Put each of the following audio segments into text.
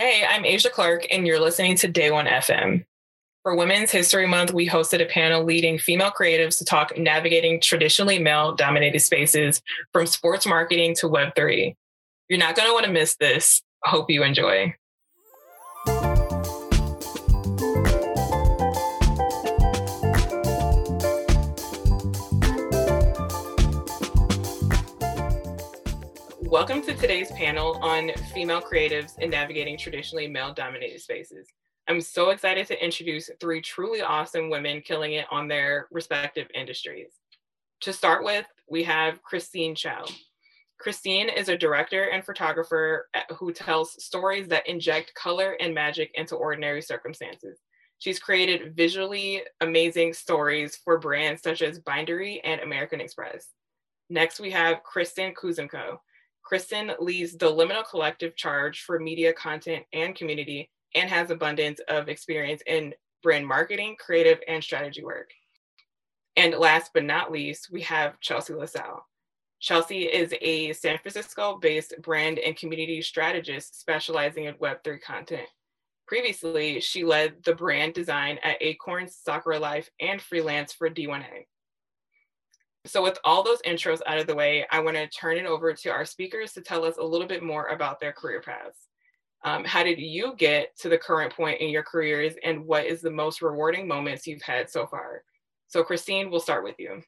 Hey, I'm Asia Clark, and you're listening to Day One FM. For Women's History Month, we hosted a panel leading female creatives to talk navigating traditionally male dominated spaces from sports marketing to Web3. You're not going to want to miss this. Hope you enjoy. Welcome to today's panel on female creatives and navigating traditionally male dominated spaces. I'm so excited to introduce three truly awesome women killing it on their respective industries. To start with, we have Christine Chow. Christine is a director and photographer who tells stories that inject color and magic into ordinary circumstances. She's created visually amazing stories for brands such as Bindery and American Express. Next, we have Kristen Kuzemko. Kristen leads the Liminal Collective charge for media content and community and has abundance of experience in brand marketing, creative, and strategy work. And last but not least, we have Chelsea LaSalle. Chelsea is a San Francisco based brand and community strategist specializing in Web3 content. Previously, she led the brand design at Acorns, Sakara Life, and freelance for D1A. So, with all those intros out of the way, I want to turn it over to our speakers to tell us a little bit more about their career paths. Um, how did you get to the current point in your careers, and what is the most rewarding moments you've had so far? So, Christine, we'll start with you.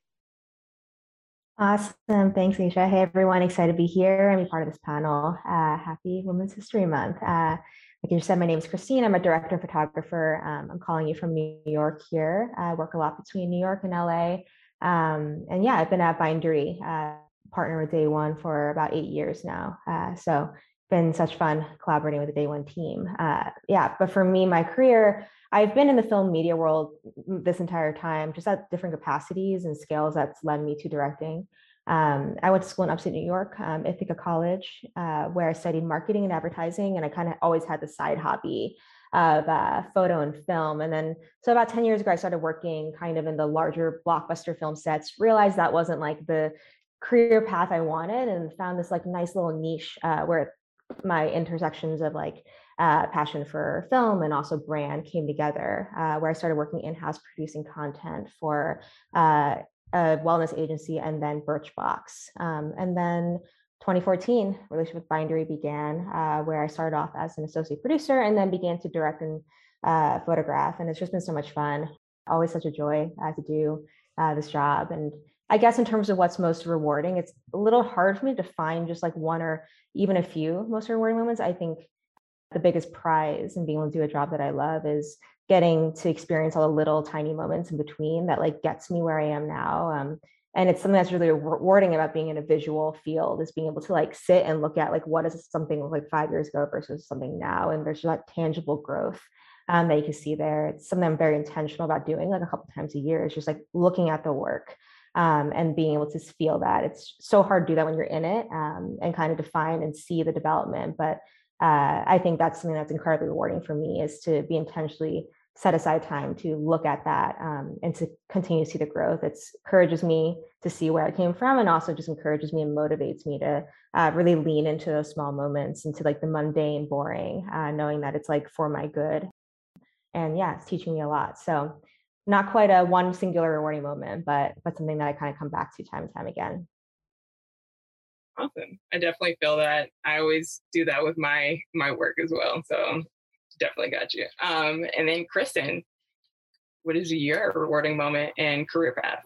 Awesome. Thanks, Nisha. Hey, everyone. Excited to be here and be part of this panel. Uh, happy Women's History Month. Uh, like you said, my name is Christine. I'm a director photographer. Um, I'm calling you from New York here. I work a lot between New York and LA. Um, and yeah, I've been at Bindery, uh, partner with Day One for about eight years now. Uh, so been such fun collaborating with the Day One team. Uh, yeah, but for me, my career, I've been in the film media world this entire time, just at different capacities and scales that's led me to directing. Um, I went to school in upstate New York, um, Ithaca College, uh, where I studied marketing and advertising, and I kind of always had the side hobby of uh, photo and film. And then, so about 10 years ago, I started working kind of in the larger blockbuster film sets, realized that wasn't like the career path I wanted, and found this like nice little niche uh, where my intersections of like uh, passion for film and also brand came together, uh, where I started working in house producing content for uh, a wellness agency and then Birchbox. Um, and then 2014, relationship with Bindery began, uh, where I started off as an associate producer and then began to direct and uh, photograph. And it's just been so much fun. Always such a joy uh, to do uh, this job. And I guess in terms of what's most rewarding, it's a little hard for me to find just like one or even a few most rewarding moments. I think the biggest prize in being able to do a job that I love is getting to experience all the little tiny moments in between that like gets me where I am now. Um, and it's something that's really rewarding about being in a visual field is being able to like sit and look at like what is something like five years ago versus something now and there's that tangible growth um, that you can see there. It's something i'm very intentional about doing like a couple times a year it's just like looking at the work um, and being able to feel that. It's so hard to do that when you're in it um, and kind of define and see the development but uh, i think that's something that's incredibly rewarding for me is to be intentionally set aside time to look at that um, and to continue to see the growth. It encourages me to see where I came from and also just encourages me and motivates me to uh, really lean into those small moments, into like the mundane, boring, uh, knowing that it's like for my good. And yeah, it's teaching me a lot. So not quite a one singular rewarding moment, but but something that I kind of come back to time and time again. Awesome. I definitely feel that. I always do that with my my work as well. So definitely got you. Um, and then Kristen, what is your rewarding moment and career path?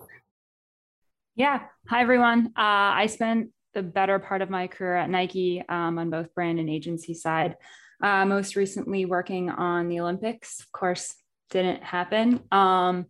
Yeah. Hi, everyone. Uh, I spent the better part of my career at Nike um, on both brand and agency side. Uh, most recently, working on the Olympics. Of course, didn't happen. Um,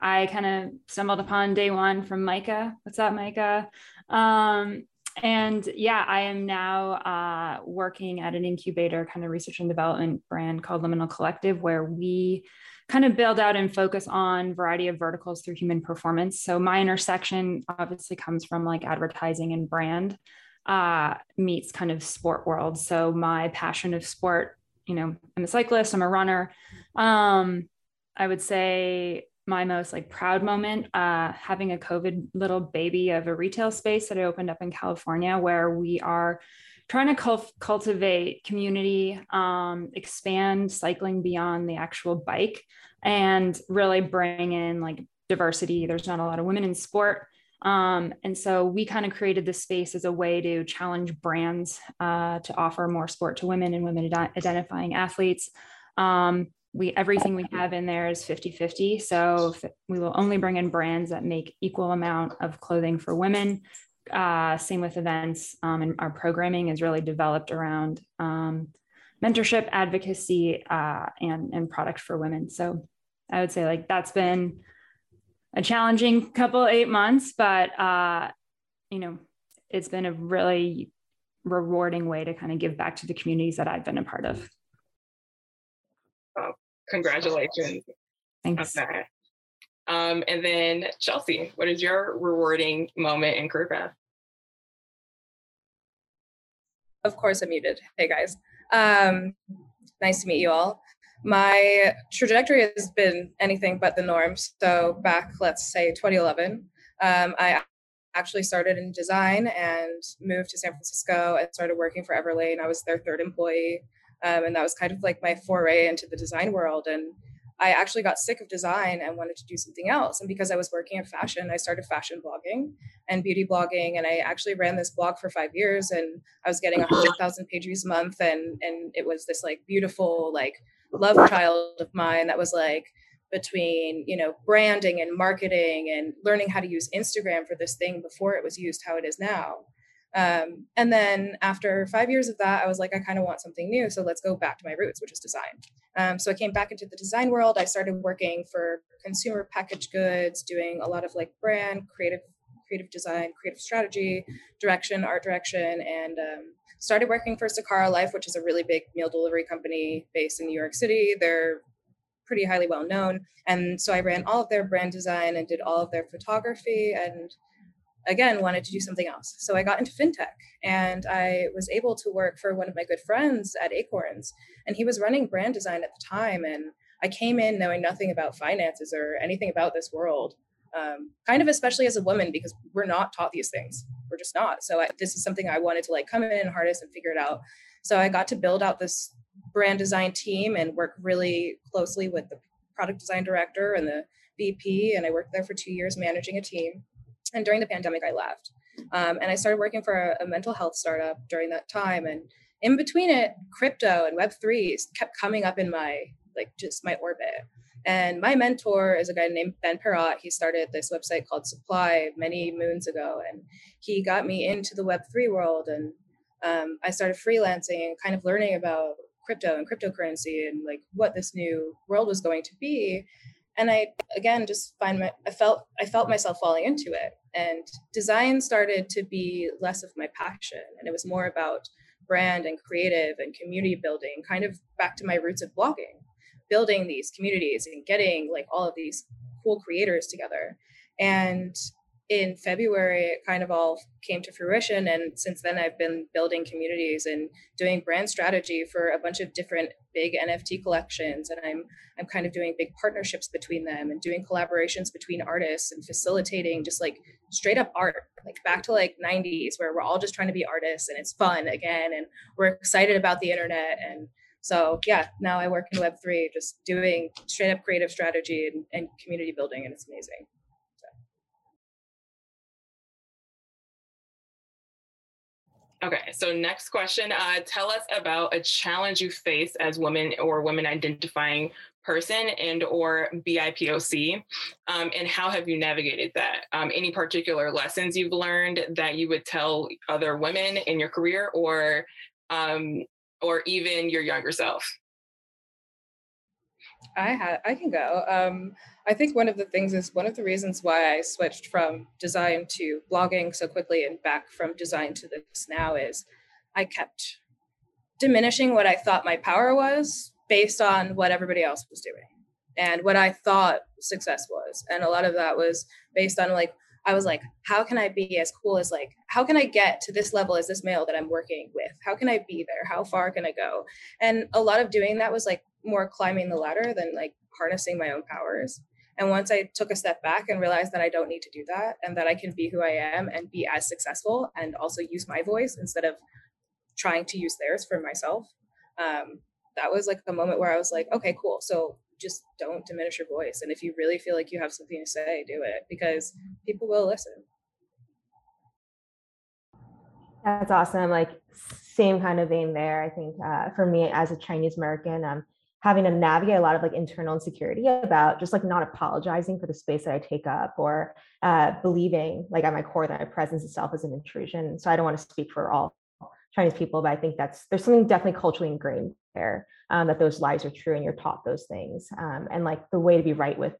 I kind of stumbled upon day one from Micah. What's up, Micah? Um, and yeah, I am now uh, working at an incubator kind of research and development brand called Liminal Collective, where we kind of build out and focus on variety of verticals through human performance. So my intersection obviously comes from like advertising and brand uh, meets kind of sport world. So my passion of sport, you know, I'm a cyclist, I'm a runner. Um, I would say my most like proud moment uh, having a covid little baby of a retail space that i opened up in california where we are trying to cultivate community, um, expand cycling beyond the actual bike, and really bring in like diversity. There's not a lot of women in sport. Um, and so we kind of created this space as a way to challenge brands uh, to offer more sport to women and women ad- identifying athletes. Um, we everything we have in there is 50 50 so we will only bring in brands that make equal amount of clothing for women uh, same with events um, and our programming is really developed around um, mentorship advocacy uh, and and product for women. So i would say like that's been a challenging couple eight months but uh, you know it's been a really rewarding way to kind of give back to the communities that i've been a part of. Oh, congratulations Thanks. on that um, and then Chelsea, what is your rewarding moment in career path? Of course, I'm muted. Hey guys, um, nice to meet you all. My trajectory has been anything but the norm. So back, let's say 2011, um, I actually started in design and moved to San Francisco and started working for Everlane. I was their third employee, um, and that was kind of like my foray into the design world and I actually got sick of design and wanted to do something else. And because I was working in fashion, I started fashion blogging and beauty blogging. And I actually ran this blog for five years and I was getting 100,000 page views a month. And, and it was this like beautiful, like love child of mine that was like, between you know branding and marketing and learning how to use instagram for this thing before it was used how it is now um, and then after five years of that, I was like, I kind of want something new. So let's go back to my roots, which is design. Um, so I came back into the design world. I started working for consumer packaged goods, doing a lot of like brand, creative, creative design, creative strategy, direction, art direction, and um, started working for Sakara Life, which is a really big meal delivery company based in New York City. They're pretty highly well known. And so I ran all of their brand design and did all of their photography and again wanted to do something else. So I got into fintech and I was able to work for one of my good friends at Acorns. And he was running brand design at the time. And I came in knowing nothing about finances or anything about this world. Um, kind of especially as a woman because we're not taught these things we're just not so I, this is something i wanted to like come in and harness and figure it out so i got to build out this brand design team and work really closely with the product design director and the vp and i worked there for two years managing a team and during the pandemic, I left. Um, and I started working for a, a, mental health startup during that time. And in between it, crypto and Web3 kept coming up in my, like, just my orbit. And my mentor is a guy named Ben Pieratt. He started this website called Supply many moons ago. And he got me into the Web3 world. And um, I started freelancing and kind of learning about crypto and cryptocurrency and like what this new world was going to be and i again just find my i felt i felt myself falling into it and design started to be less of my passion and it was more about brand and creative and community building kind of back to my roots of blogging building these communities and getting like all of these cool creators together. And in February, it kind of all came to fruition. And since then, I've been building communities and doing brand strategy for a bunch of different big NFT collections. And I'm I'm kind of doing big partnerships between them and doing collaborations between artists and facilitating just like straight up art, like back to like 90s, where we're all just trying to be artists and it's fun again. And we're excited about the internet. And so yeah, now I work in Web3, just doing straight up creative strategy and, and community building, and it's amazing. Okay, so next question. Uh, tell us about a challenge you face as women or women identifying person and or BIPOC, um, and how have you navigated that? Um, any particular lessons you've learned that you would tell other women in your career or um, or even your younger self? I had I can go. Um, I think one of the things is one of the reasons why I switched from design to blogging so quickly and back from design to this now is I kept diminishing what I thought my power was based on what everybody else was doing and what I thought success was. And a lot of that was based on like I was like, how can I be as cool as like, how can I get to this level as this male that I'm working with? How can I be there? How far can I go? And a lot of doing that was like more climbing the ladder than like harnessing my own powers. And once I took a step back and realized that I don't need to do that and that I can be who I am and be as successful and also use my voice instead of trying to use theirs for myself. Um, that was like a moment where I was like, okay, cool. So just don't diminish your voice. And if you really feel like you have something to say, do it because people will listen. That's awesome. Like same kind of vein there. I think uh, for me as a Chinese American, um, having to navigate a lot of like internal insecurity about just like not apologizing for the space that I take up or uh, believing like at my core that my presence itself is an intrusion. So I don't want to speak for all Chinese people, but I think that's there's something definitely culturally ingrained there um, that those lies are true and you're taught those things. Um, and like the way to be right with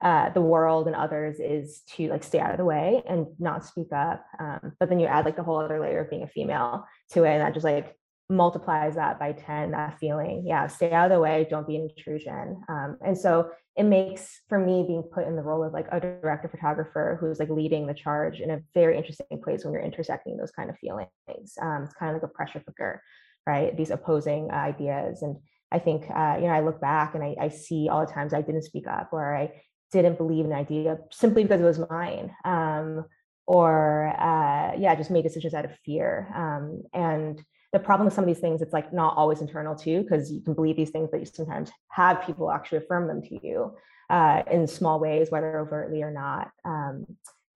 uh, the world and others is to like stay out of the way and not speak up. Um, but then you add like the whole other layer of being a female to it, and that just like multiplies that by 10 that feeling. Yeah stay out of the way don't be an intrusion. Um, and so it makes for me being put in the role of like a director photographer who's like leading the charge in a very interesting place when you're intersecting those kind of feelings. Um, it's kind of like a pressure cooker right? These opposing ideas. And i think uh, you know i look back and I, I see all the times i didn't speak up or i didn't believe an idea simply because it was mine. Um, or uh, yeah just made decisions out of fear. Um, and the problem with some of these things it's like not always internal too because you can believe these things but you sometimes have people actually affirm them to you uh, in small ways whether overtly or not um,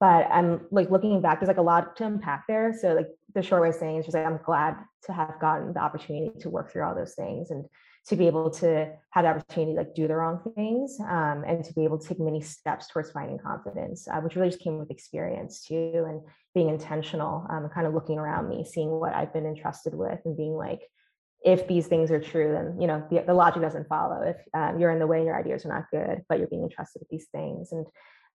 but i'm like looking back there's like a lot to unpack there. So like the short way of saying is just like i'm glad to have gotten the opportunity to work through all those things and to be able to have the opportunity to like do the wrong things um, and to be able to take many steps towards finding confidence, uh, which really just came with experience too, and being intentional, um, kind of looking around me, seeing what I've been entrusted with, and being like, if these things are true, then you know the, the logic doesn't follow. If um, you're in the way and your ideas are not good, but you're being entrusted with these things, and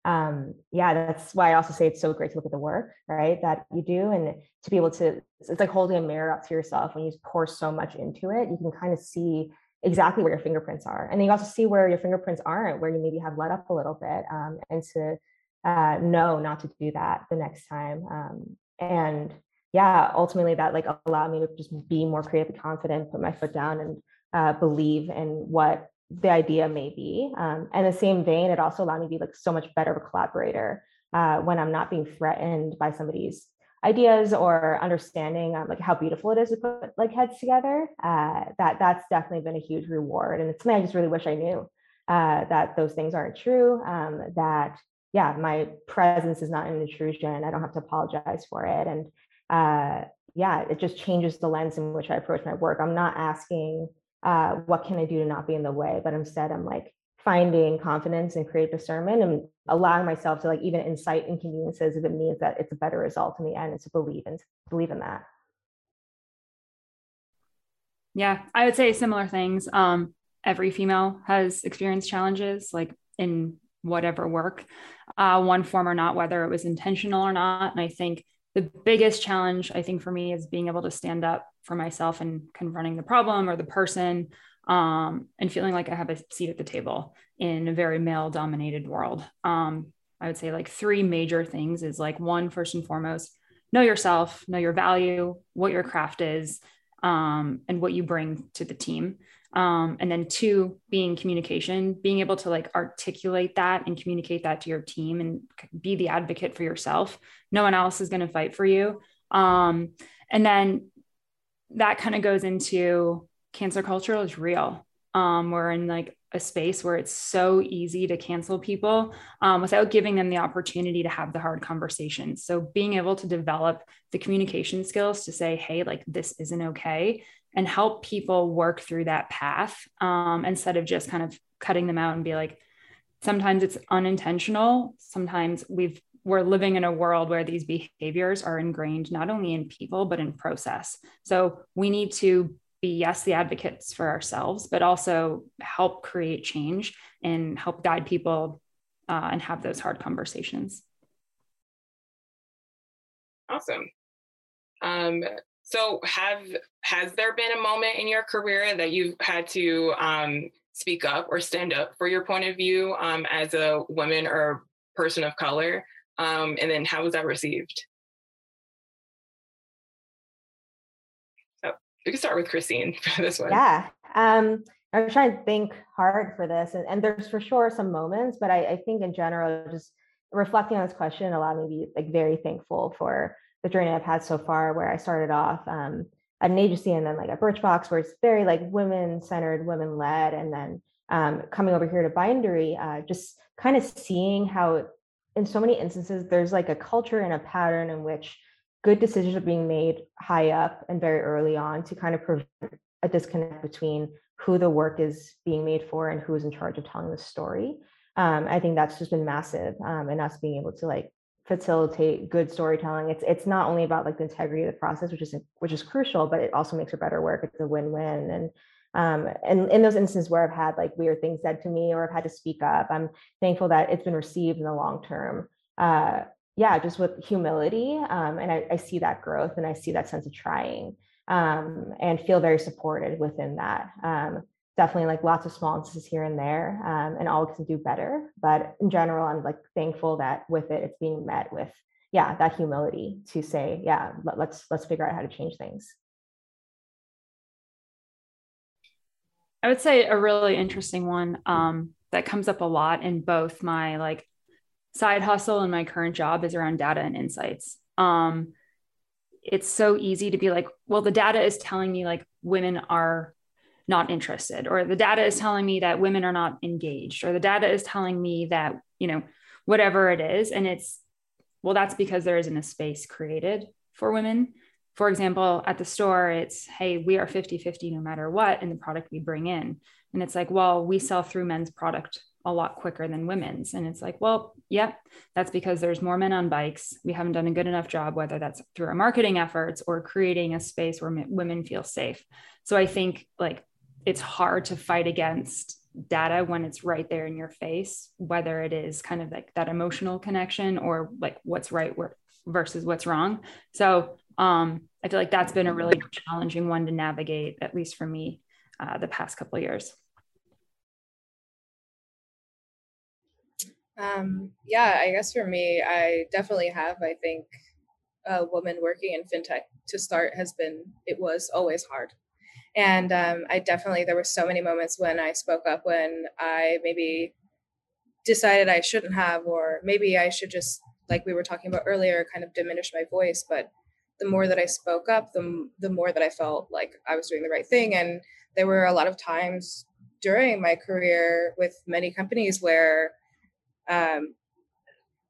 um, yeah, that's why I also say it's so great to look at the work, right, that you do, and to be able to, it's like holding a mirror up to yourself when you pour so much into it, you can kind of see exactly where your fingerprints are. And then you also see where your fingerprints aren't, where you maybe have let up a little bit, um, and to uh, know not to do that the next time. Um, and yeah, ultimately that like allowed me to just be more creatively confident, put my foot down, and uh, believe in what the idea may be. Um, and the same vein, it also allowed me to be like so much better of a collaborator uh, when I'm not being threatened by somebody's ideas or understanding um, like how beautiful it is to put like heads together uh, that that's definitely been a huge reward. And it's something i just really wish i knew uh, that those things aren't true um, that yeah my presence is not an intrusion. I don't have to apologize for it. And uh, yeah it just changes the lens in which i approach my work. I'm not asking uh, what can i do to not be in the way but instead i'm like finding confidence and creative discernment and allowing myself to like even incite inconveniences if it means that it's a better result in the end and to believe and believe in that. Yeah i would say similar things. Um every female has experienced challenges like in whatever work uh, one form or not whether it was intentional or not. And i think the biggest challenge i think for me is being able to stand up for myself and confronting the problem or the person um, and feeling like I have a seat at the table in a very male dominated world. Um, I would say like three major things is like one, first and foremost, know yourself, know your value, what your craft is, um, and what you bring to the team. Um, and then two, being communication, being able to like articulate that and communicate that to your team and be the advocate for yourself. No one else is going to fight for you. Um, and then that kind of goes into cancel culture is real. Um, we're in like a space where it's so easy to cancel people um, without giving them the opportunity to have the hard conversations. So being able to develop the communication skills to say, hey, like this isn't okay, and help people work through that path um, instead of just kind of cutting them out and be like, sometimes it's unintentional. Sometimes we've we're living in a world where these behaviors are ingrained not only in people but in process. So we need to be yes the advocates for ourselves but also help create change and help guide people uh, and have those hard conversations. Awesome. Um, so have has there been a moment in your career that you've had to um, speak up or stand up for your point of view um, as a woman or person of color um, and then how was that received we can start with Christine for this one. Yeah. Um, I'm trying to think hard for this, and, and there's for sure some moments, but I, I, think in general, just reflecting on this question allowed me to be like very thankful for the journey I've had so far. Where I started off um, at an agency and then like at Birchbox, where it's very like women centered, women led, and then um, coming over here to Bindery, uh, just kind of seeing how in so many instances there's like a culture and a pattern in which good decisions are being made high up and very early on to kind of prevent a disconnect between who the work is being made for and who is in charge of telling the story. Um, I think that's just been massive, um, and us being able to like facilitate good storytelling. It's it's not only about like the integrity of the process, which is which is crucial, but it also makes for better work. It's a win-win. And um, and in those instances where I've had like weird things said to me or I've had to speak up, I'm thankful that it's been received in the long term. Uh, yeah, just with humility. Um, and I, I, see that growth and I see that sense of trying um, and feel very supported within that. Um, definitely like lots of small instances here and there um, and all can do better. But in general, I'm like thankful that with it, it's being met with, yeah, that humility to say, yeah, let, let's, let's figure out how to change things. I would say a really interesting one um, that comes up a lot in both my like side hustle and my current job is around data and insights. Um, it's so easy to be like, well, the data is telling me like women are not interested, or the data is telling me that women are not engaged, or the data is telling me that, you know, whatever it is. And it's, well, that's because there isn't a space created for women for example, at the store, it's, hey, we are 50 50 no matter what in the product we bring in. And it's like, well, we sell through men's product a lot quicker than women's. And it's like, well, yeah, that's because there's more men on bikes. We haven't done a good enough job, whether that's through our marketing efforts or creating a space where women feel safe. So I think like it's hard to fight against data when it's right there in your face, whether it is kind of like that emotional connection or like what's right versus what's wrong. So um, I feel like that's been a really challenging one to navigate, at least for me, uh, the past couple years. Um, yeah, I guess for me, I definitely have. I think a woman working in fintech to start has been, it was always hard. And um, I definitely, there were so many moments when I spoke up when I maybe decided I shouldn't have, or maybe I should just, like we were talking about earlier, kind of diminish my voice. But the more that I spoke up, the, the more that I felt like I was doing the right thing. And there were a lot of times during my career with many companies where um,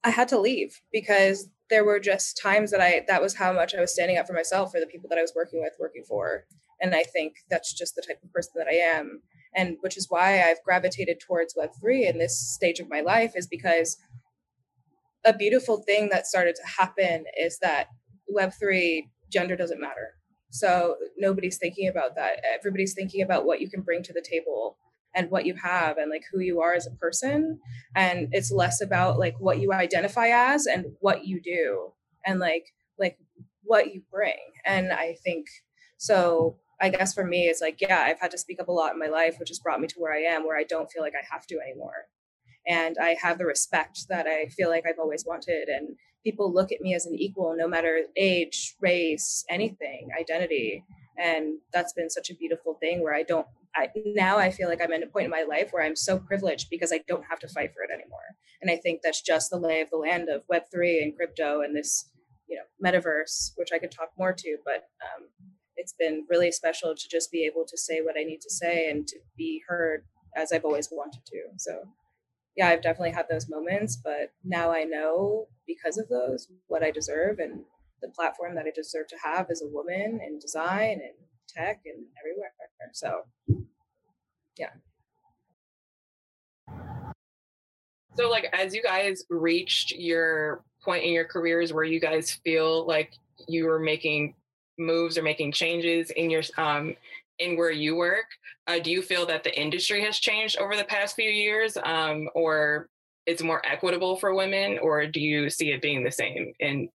I had to leave because there were just times that I that was how much I was standing up for myself for the people that I was working with, working for. And I think that's just the type of person that I am. And which is why I've gravitated towards Web3 in this stage of my life, is because a beautiful thing that started to happen is that Web3, gender doesn't matter. So nobody's thinking about that. Everybody's thinking about what you can bring to the table and what you have and like who you are as a person. And it's less about like what you identify as and what you do and like like what you bring. And I think so I guess for me, it's like, yeah, I've had to speak up a lot in my life, which has brought me to where I am, where I don't feel like I have to anymore. And I have the respect that I feel like I've always wanted. And people look at me as an equal no matter age race anything identity and that's been such a beautiful thing where i don't I, now i feel like i'm at a point in my life where i'm so privileged because i don't have to fight for it anymore and i think that's just the lay of the land of web3 and crypto and this you know metaverse which i could talk more to but um, it's been really special to just be able to say what i need to say and to be heard as i've always wanted to so yeah, I've definitely had those moments, but now I know because of those what I deserve and the platform that I deserve to have as a woman in design and tech and everywhere. So, yeah. So, like, as you guys reached your point in your careers where you guys feel like you were making moves or making changes in your um in where you work, uh, do you feel that the industry has changed over the past few years, um, or it's more equitable for women, or do you see it being the same in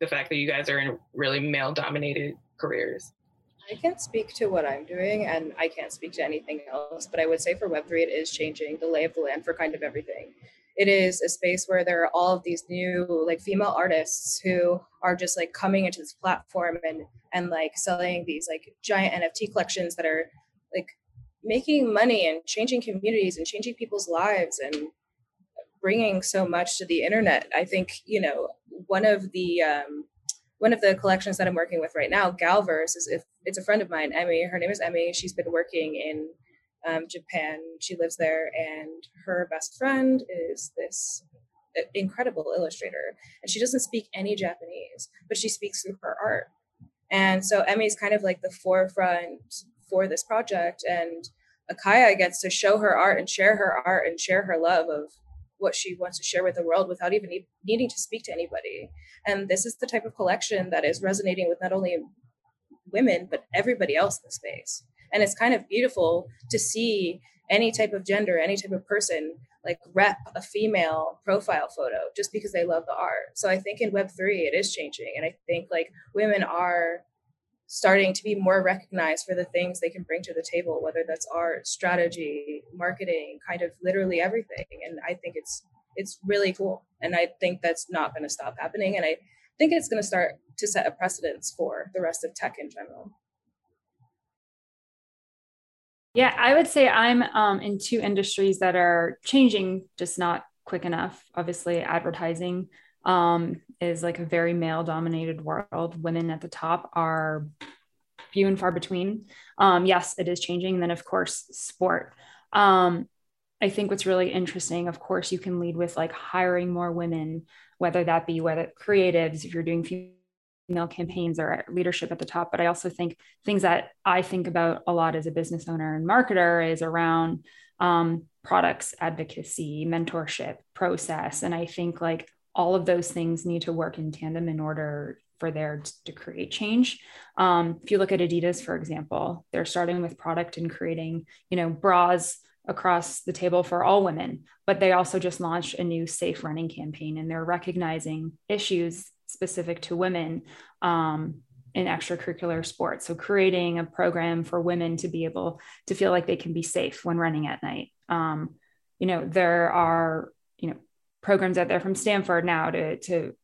the fact that you guys are in really male-dominated careers? I can't speak to what I'm doing, and I can't speak to anything else. But I would say for Web3, it is changing the lay of the land for kind of everything. It is a space where there are all of these new like female artists who are just like coming into this platform and and like selling these like giant NFT collections that are like making money and changing communities and changing people's lives and bringing so much to the internet. I think, you know, one of the um, one of the collections that I'm working with right now, Galverse, is if it's a friend of mine, Emmy. Her name is Emmy. She's been working in um, Japan. She lives there, and her best friend is this incredible illustrator. And she doesn't speak any Japanese, but she speaks through her art. And so Emmy is kind of like the forefront for this project. And Akaya gets to show her art and share her art and share her love of what she wants to share with the world without even needing to speak to anybody. And this is the type of collection that is resonating with not only women, but everybody else in the space. And it's kind of beautiful to see any type of gender, any type of person like rep a female profile photo just because they love the art. So I think in Web3 it is changing. And I think like women are starting to be more recognized for the things they can bring to the table, whether that's art, strategy, marketing, kind of literally everything. And I think it's it's really cool. And I think that's not going to stop happening. And I think it's going to start to set a precedence for the rest of tech in general. Yeah, I would say I'm um, in two industries that are changing, just not quick enough. Obviously, advertising um, is like a very male dominated world. Women at the top are few and far between. Um, yes, it is changing. And then, of course, sport. Um, I think what's really interesting, of course, you can lead with like hiring more women, whether that be whether creatives, if you're doing female campaigns or leadership at the top. But I also think things that I think about a lot as a business owner and marketer is around um, products advocacy, mentorship, process. And I think like all of those things need to work in tandem in order for there to create change. Um, if you look at Adidas, for example, they're starting with product and creating, you know, bras across the table for all women, but they also just launched a new safe running campaign and they're recognizing issues specific to women um, in extracurricular sports. So creating a program for women to be able to feel like they can be safe when running at night. Um, you know, there are, you know, programs out there from Stanford now to, to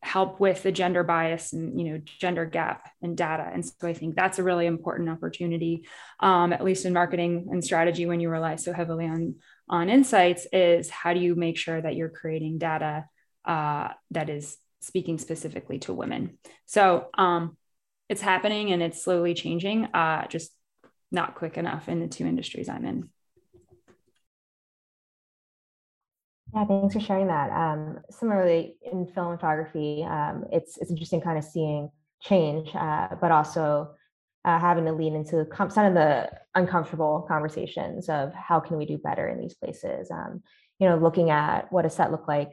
help with the gender bias and you know gender gap in data and so i think that's a really important opportunity um, at least in marketing and strategy when you rely so heavily on on insights is how do you make sure that you're creating data uh, that is speaking specifically to women. So um, it's happening and it's slowly changing, uh, just not quick enough in the two industries I'm in. Yeah, thanks for sharing that. Um, similarly, in film photography, um, it's it's interesting kind of seeing change, uh, but also uh, having to lean into some of the uncomfortable conversations of how can we do better in these places. Um, you know, looking at what a set looked like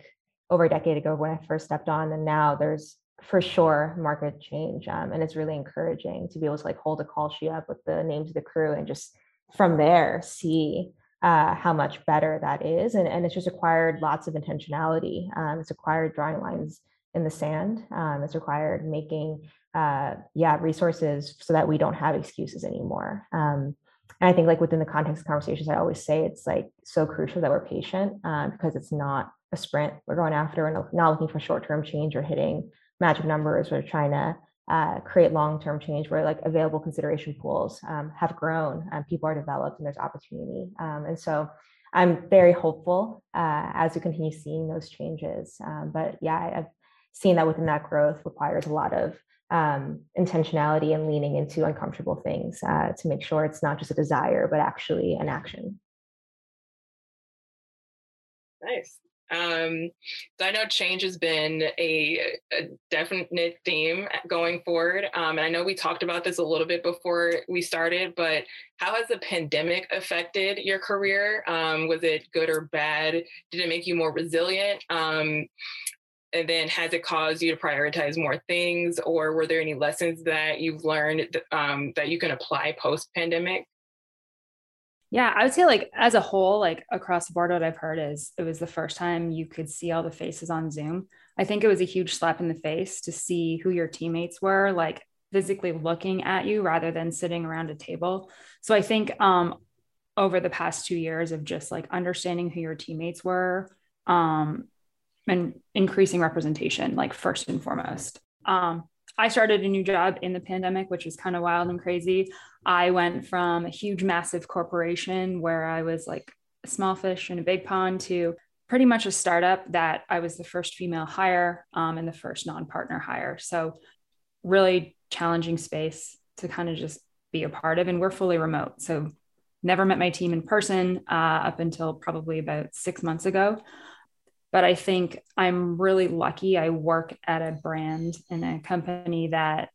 over a decade ago when I first stepped on, and now there's for sure market change, um, and it's really encouraging to be able to like hold a call sheet up with the names of the crew and just from there see uh, how much better that is, and and it's just required lots of intentionality. Um, it's required drawing lines in the sand. Um, it's required making uh, yeah resources so that we don't have excuses anymore. Um, and I think like within the context of conversations, I always say it's like so crucial that we're patient uh, because it's not a sprint. We're going after and not looking for short-term change or hitting magic numbers. We're trying to uh, create long-term change where like available consideration pools um, have grown and people are developed and there's opportunity. Um, and so I'm very hopeful uh, as we continue seeing those changes. Um, but yeah, I've seen that within that growth requires a lot of um, intentionality and leaning into uncomfortable things uh, to make sure it's not just a desire, but actually an action. Nice. Um, so I know change has been a, a definite theme going forward. Um, and I know we talked about this a little bit before we started, but how has the pandemic affected your career? Um, was it good or bad? Did it make you more resilient? Um, and then has it caused you to prioritize more things or were there any lessons that you've learned um, that you can apply post pandemic yeah, I would say like as a whole, like across the board, what I've heard is it was the first time you could see all the faces on Zoom. I think it was a huge slap in the face to see who your teammates were, like physically looking at you rather than sitting around a table. So I think um, over the past two years of just like understanding who your teammates were um, and increasing representation, like first and foremost. Um, I started a new job in the pandemic, which was kind of wild and crazy. I went from a huge, massive corporation where I was like a small fish in a big pond to pretty much a startup that I was the first female hire um, and the first non partner hire. So really challenging space to kind of just be a part of. And we're fully remote. So never met my team in person uh, up until probably about six months ago. But I think I'm really lucky. I work at a brand in a company that,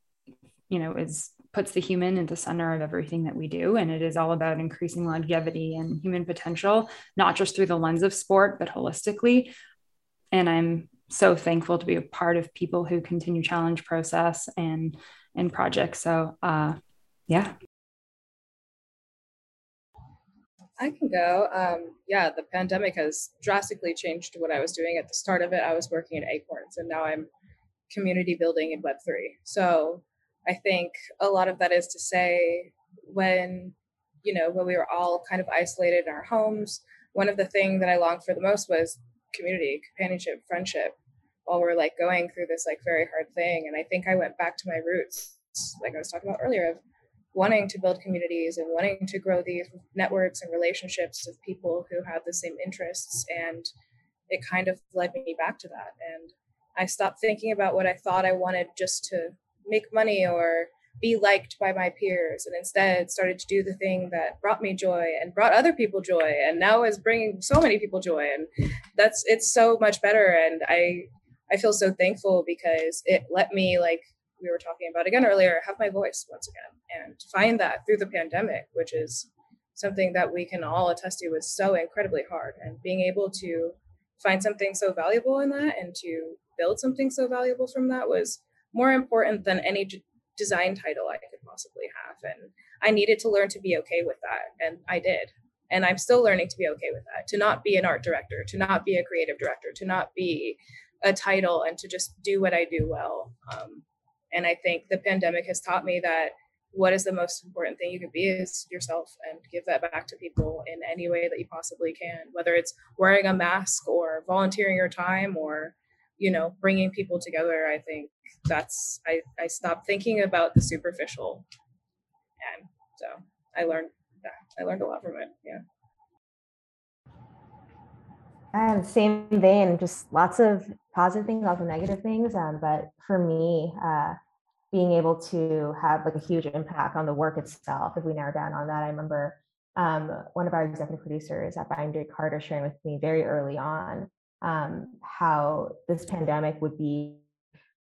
you know, is puts the human in the center of everything that we do. And it is all about increasing longevity and human potential, not just through the lens of sport, but holistically. And I'm so thankful to be a part of people who continue challenge process and and projects. So uh yeah. I can go. Um, yeah, the pandemic has drastically changed what I was doing. At the start of it, I was working at Acorns, and now I'm community building in Web3. So I think a lot of that is to say when, you know, when we were all kind of isolated in our homes, one of the things that I longed for the most was community, companionship, friendship while we're like going through this like very hard thing. And I think I went back to my roots, like I was talking about earlier, of wanting to build communities and wanting to grow these networks and relationships of people who have the same interests. And it kind of led me back to that. And I stopped thinking about what I thought I wanted just to make money or be liked by my peers and instead started to do the thing that brought me joy and brought other people joy and now is bringing so many people joy and that's it's so much better and i i feel so thankful because it let me like we were talking about again earlier have my voice once again and find that through the pandemic which is something that we can all attest to was so incredibly hard and being able to find something so valuable in that and to build something so valuable from that was more important than any d- design title I could possibly have. And I needed to learn to be okay with that. And I did. And I'm still learning to be okay with that, to not be an art director, to not be a creative director, to not be a title, and to just do what I do well. Um, and I think the pandemic has taught me that what is the most important thing you can be is yourself and give that back to people in any way that you possibly can, whether it's wearing a mask or volunteering your time or, you know, bringing people together. I think that's I, I stopped thinking about the superficial and so I learned that I learned a lot from it. Yeah. And same vein, just lots of positive things, lots of negative things. Um, but for me, uh, being able to have like a huge impact on the work itself, if we narrow down on that, I remember um, one of our executive producers at Bindery Carter sharing with me very early on um, how this pandemic would be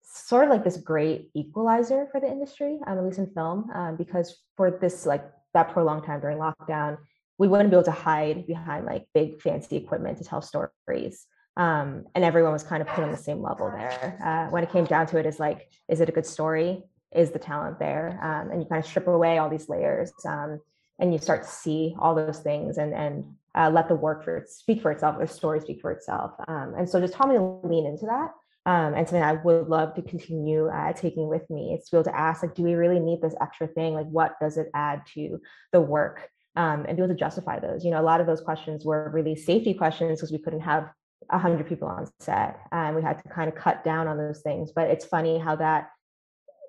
sort of like this great equalizer for the industry, um, at least in film, um, because for this like that prolonged time during lockdown, we wouldn't be able to hide behind like big fancy equipment to tell stories. Um, and everyone was kind of put on the same level there. Uh, when it came down to it, is like, is it a good story? Is the talent there? Um, and you kind of strip away all these layers, um, and you start to see all those things, and and uh, let the work for speak for itself, or story speak for itself. Um, and so, just taught me to lean into that um, and something I would love to continue uh, taking with me is to be able to ask, like, do we really need this extra thing? Like, what does it add to the work? Um, and be able to justify those. You know, a lot of those questions were really safety questions because we couldn't have a hundred people on set, and we had to kind of cut down on those things. But it's funny how that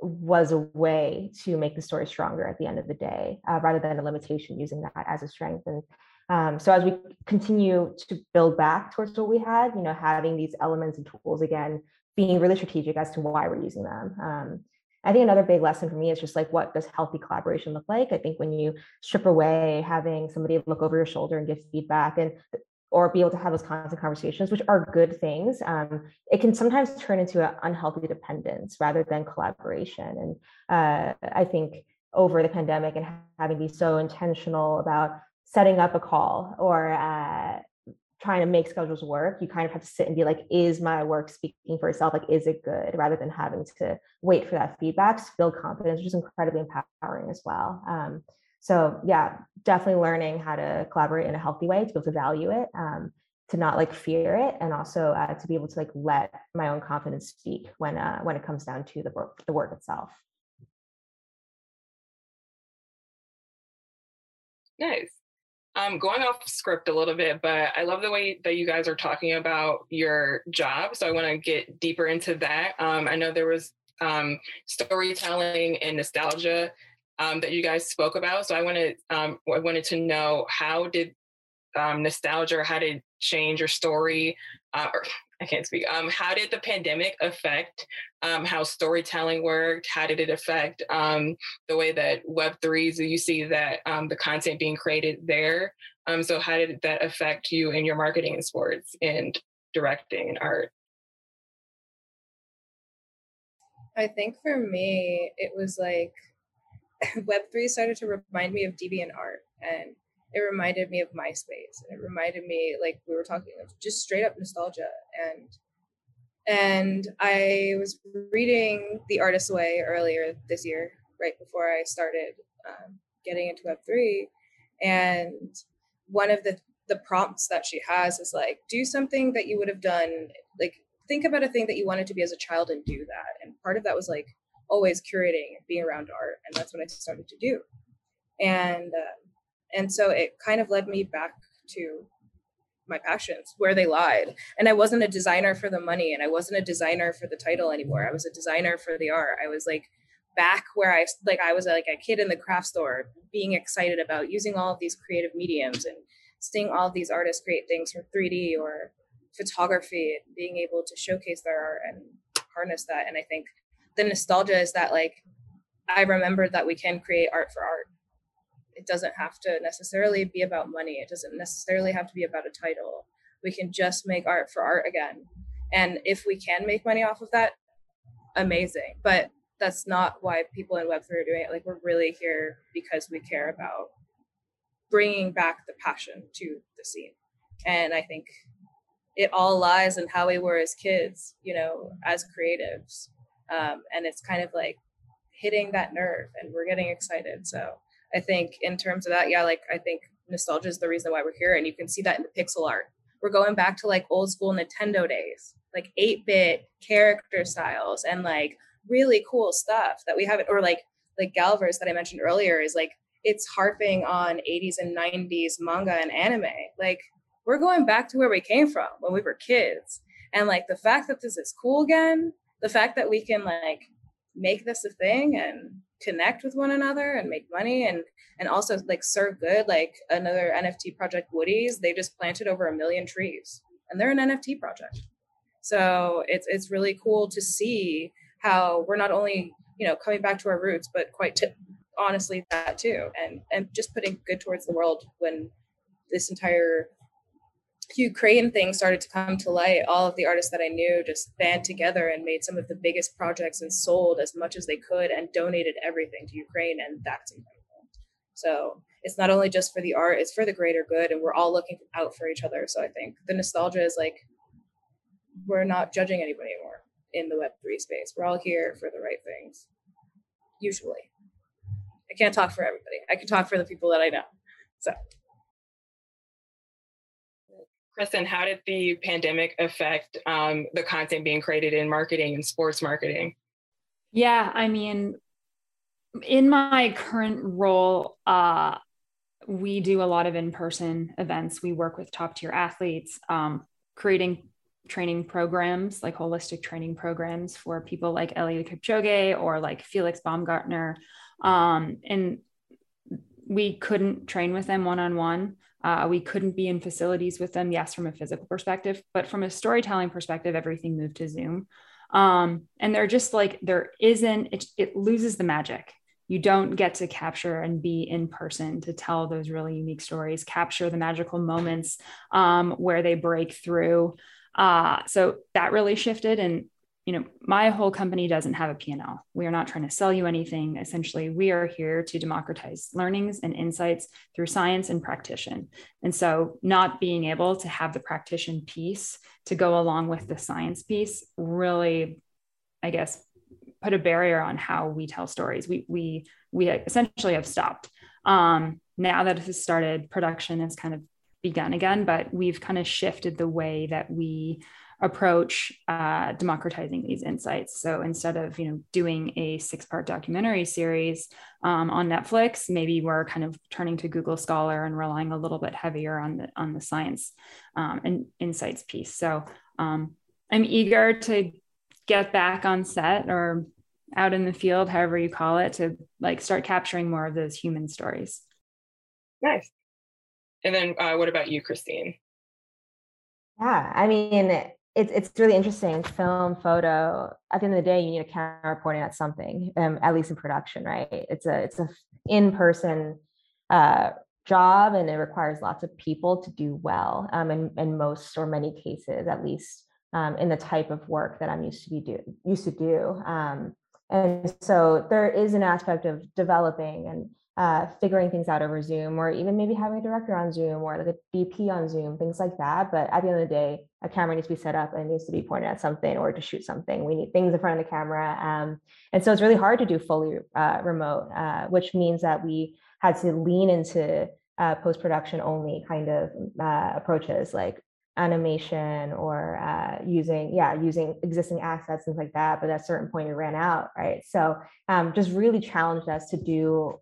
was a way to make the story stronger at the end of the day, uh, rather than a limitation using that as a strength. And um, so as we continue to build back towards what we had, you know, having these elements and tools again, being really strategic as to why we're using them. Um, I think another big lesson for me is just like what does healthy collaboration look like? I think when you strip away having somebody look over your shoulder and give feedback and or be able to have those constant conversations, which are good things, um, it can sometimes turn into an unhealthy dependence rather than collaboration. And uh, I think over the pandemic and having to be so intentional about setting up a call or uh, trying to make schedules work, you kind of have to sit and be like, is my work speaking for itself? Like, is it good? Rather than having to wait for that feedback to build confidence, which is incredibly empowering as well. Um, so yeah, definitely learning how to collaborate in a healthy way to be able to value it, um, to not like fear it, and also uh, to be able to like let my own confidence speak when uh, when it comes down to the work, the work itself. Nice um, going off script a little bit, but I love the way that you guys are talking about your job. So I want to get deeper into that. Um, I know there was um, storytelling and nostalgia um, that you guys spoke about. So I wanted um, I wanted to know how did um, nostalgia, how did change your story? Uh, or I can't speak. Um, how did the pandemic affect um, how storytelling worked? How did it affect um, the way that Web3s, you see that um, the content being created there? Um, so, how did that affect you in your marketing and sports and directing and art? I think for me, it was like Web3 started to remind me of DeviantArt and it reminded me of MySpace. And it reminded me, like we were talking, of just straight up nostalgia. And and I was reading The Artist's Way earlier this year, right before I started um, getting into Web3. And one of the the prompts that she has is like, do something that you would have done, like think about a thing that you wanted to be as a child and do that. And part of that was like always curating and being around art, and that's what I started to do. And uh, and so it kind of led me back to my passions where they lied. And i wasn't a designer for the money and i wasn't a designer for the title anymore. I was a designer for the art. I was like back where i like i was like a kid in the craft store being excited about using all of these creative mediums and seeing all of these artists create things from 3d or photography and being able to showcase their art and harness that. And i think the nostalgia is that like i remembered that we can create art for art it doesn't have to necessarily be about money. It doesn't necessarily have to be about a title. We can just make art for art again. And if we can make money off of that amazing. But that's not why people in web3 are doing it. Like we're really here because we care about bringing back the passion to the scene. And i think it all lies in how we were as kids you know as creatives. Um, and it's kind of like hitting that nerve and we're getting excited. So I think in terms of that, yeah, like I think nostalgia is the reason why we're here. And you can see that in the pixel art. We're going back to like old school Nintendo days, like 8 bit character styles and like really cool stuff that we haven't, or like, like Galverse that I mentioned earlier is like, it's harping on 80s and 90s manga and anime. Like, we're going back to where we came from when we were kids. And like the fact that this is cool again, the fact that we can like make this a thing and connect with one another and make money and and also like serve good like another nft project woodies they just planted over a million trees and they're an nft project. So it's it's really cool to see how we're not only you know coming back to our roots but quite t- honestly that too and and just putting good towards the world when this entire Ukraine thing started to come to light, all of the artists that I knew just band together and made some of the biggest projects and sold as much as they could and donated everything to Ukraine. And that's incredible. So it's not only just for the art, it's for the greater good. And we're all looking out for each other. So I think the nostalgia is like, we're not judging anybody anymore in the Web3 space. We're all here for the right things, usually. I can't talk for everybody. I can talk for the people that I know. So. Kristen, how did the pandemic affect um, the content being created in marketing and sports marketing? Yeah, I mean, in my current role, uh, we do a lot of in person events. We work with top tier athletes, um, creating training programs, like holistic training programs for people like Eliud Kipchoge or like Felix Baumgartner. Um, and we couldn't train with them one on one. Uh, we couldn't be in facilities with them, yes, from a physical perspective, but from a storytelling perspective, everything moved to Zoom. Um, and they're just like, there isn't, it, it loses the magic. You don't get to capture and be in person to tell those really unique stories, capture the magical moments um, where they break through. Uh, so that really shifted. And you know my whole company doesn't have a p&l we are not trying to sell you anything. Essentially we are here to democratize learnings and insights through science and practitioner and so not being able to have the practitioner piece to go along with the science piece really i guess put a barrier on how we tell stories. We we we essentially have stopped. Um, now that it has started production has kind of begun again but we've kind of shifted the way that we approach uh, democratizing these insights. So instead of you know doing a six-part documentary series um, on Netflix, maybe we're kind of turning to Google Scholar and relying a little bit heavier on the on the science um, and insights piece. So um, I'm eager to get back on set or out in the field, however you call it, to like start capturing more of those human stories. Nice. And then, uh, what about you, Christine? Yeah, I mean, it's it's really interesting. Film, photo. At the end of the day, you need a camera pointing at something. Um, at least in production, right? It's a it's a in person uh, job, and it requires lots of people to do well. Um, in in most or many cases, at least um, in the type of work that I'm used to be do used to do. Um, and so there is an aspect of developing and uh, figuring things out over Zoom, or even maybe having a director on Zoom or like a DP on Zoom, things like that. But at the end of the day, a camera needs to be set up and needs to be pointed at something or to shoot something. We need things in front of the camera. Um, and so it's really hard to do fully uh, remote, uh, which means that we had to lean into uh, post production only kind of uh, approaches like animation or uh, using yeah using existing assets things like that but at a certain point it ran out right so um, just really challenged us to do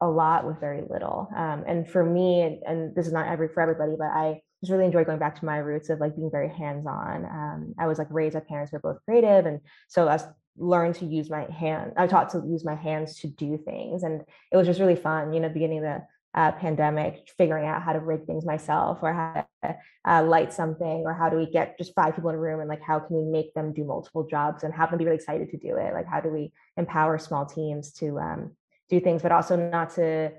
a lot with very little. Um, and for me, and, and, this is not every for everybody, but I just really enjoy going back to my roots of like being very hands-on. Um, I was like raised by parents who are both creative, and so I learned to use my hand. I taught to use my hands to do things, and it was just really fun. You know, beginning the uh, pandemic, figuring out how to rig things myself, or how to uh, light something, or how do we get just five people in a room, and like how can we make them do multiple jobs and have them be really excited to do it? Like how do we empower small teams to um, do things, but also not to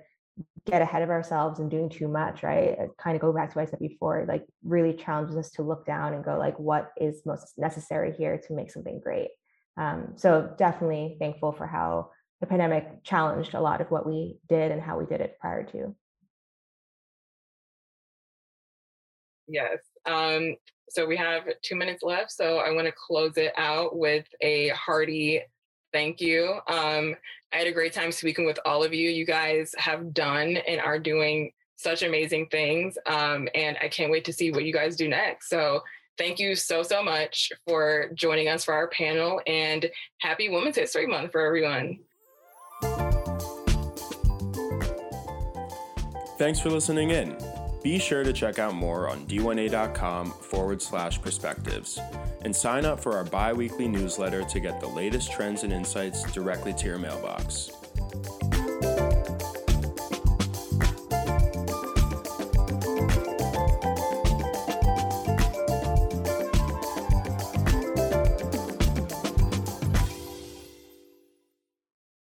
get ahead of ourselves and doing too much, right? Kind of go back to what I said before, like really challenges us to look down and go like, what is most necessary here to make something great? Um, so definitely thankful for how the pandemic challenged a lot of what we did and how we did it prior to. Yes. Um, so we have two minutes left. So I want to close it out with a hearty thank you. Um, I had a great time speaking with all of you. You guys have done and are doing such amazing things. Um, and I can't wait to see what you guys do next. So thank you so, so much for joining us for our panel and happy Women's History Month for everyone. Thanks for listening in. Be sure to check out more on d1a.com forward slash perspectives and sign up for our bi weekly newsletter to get the latest trends and insights directly to your mailbox.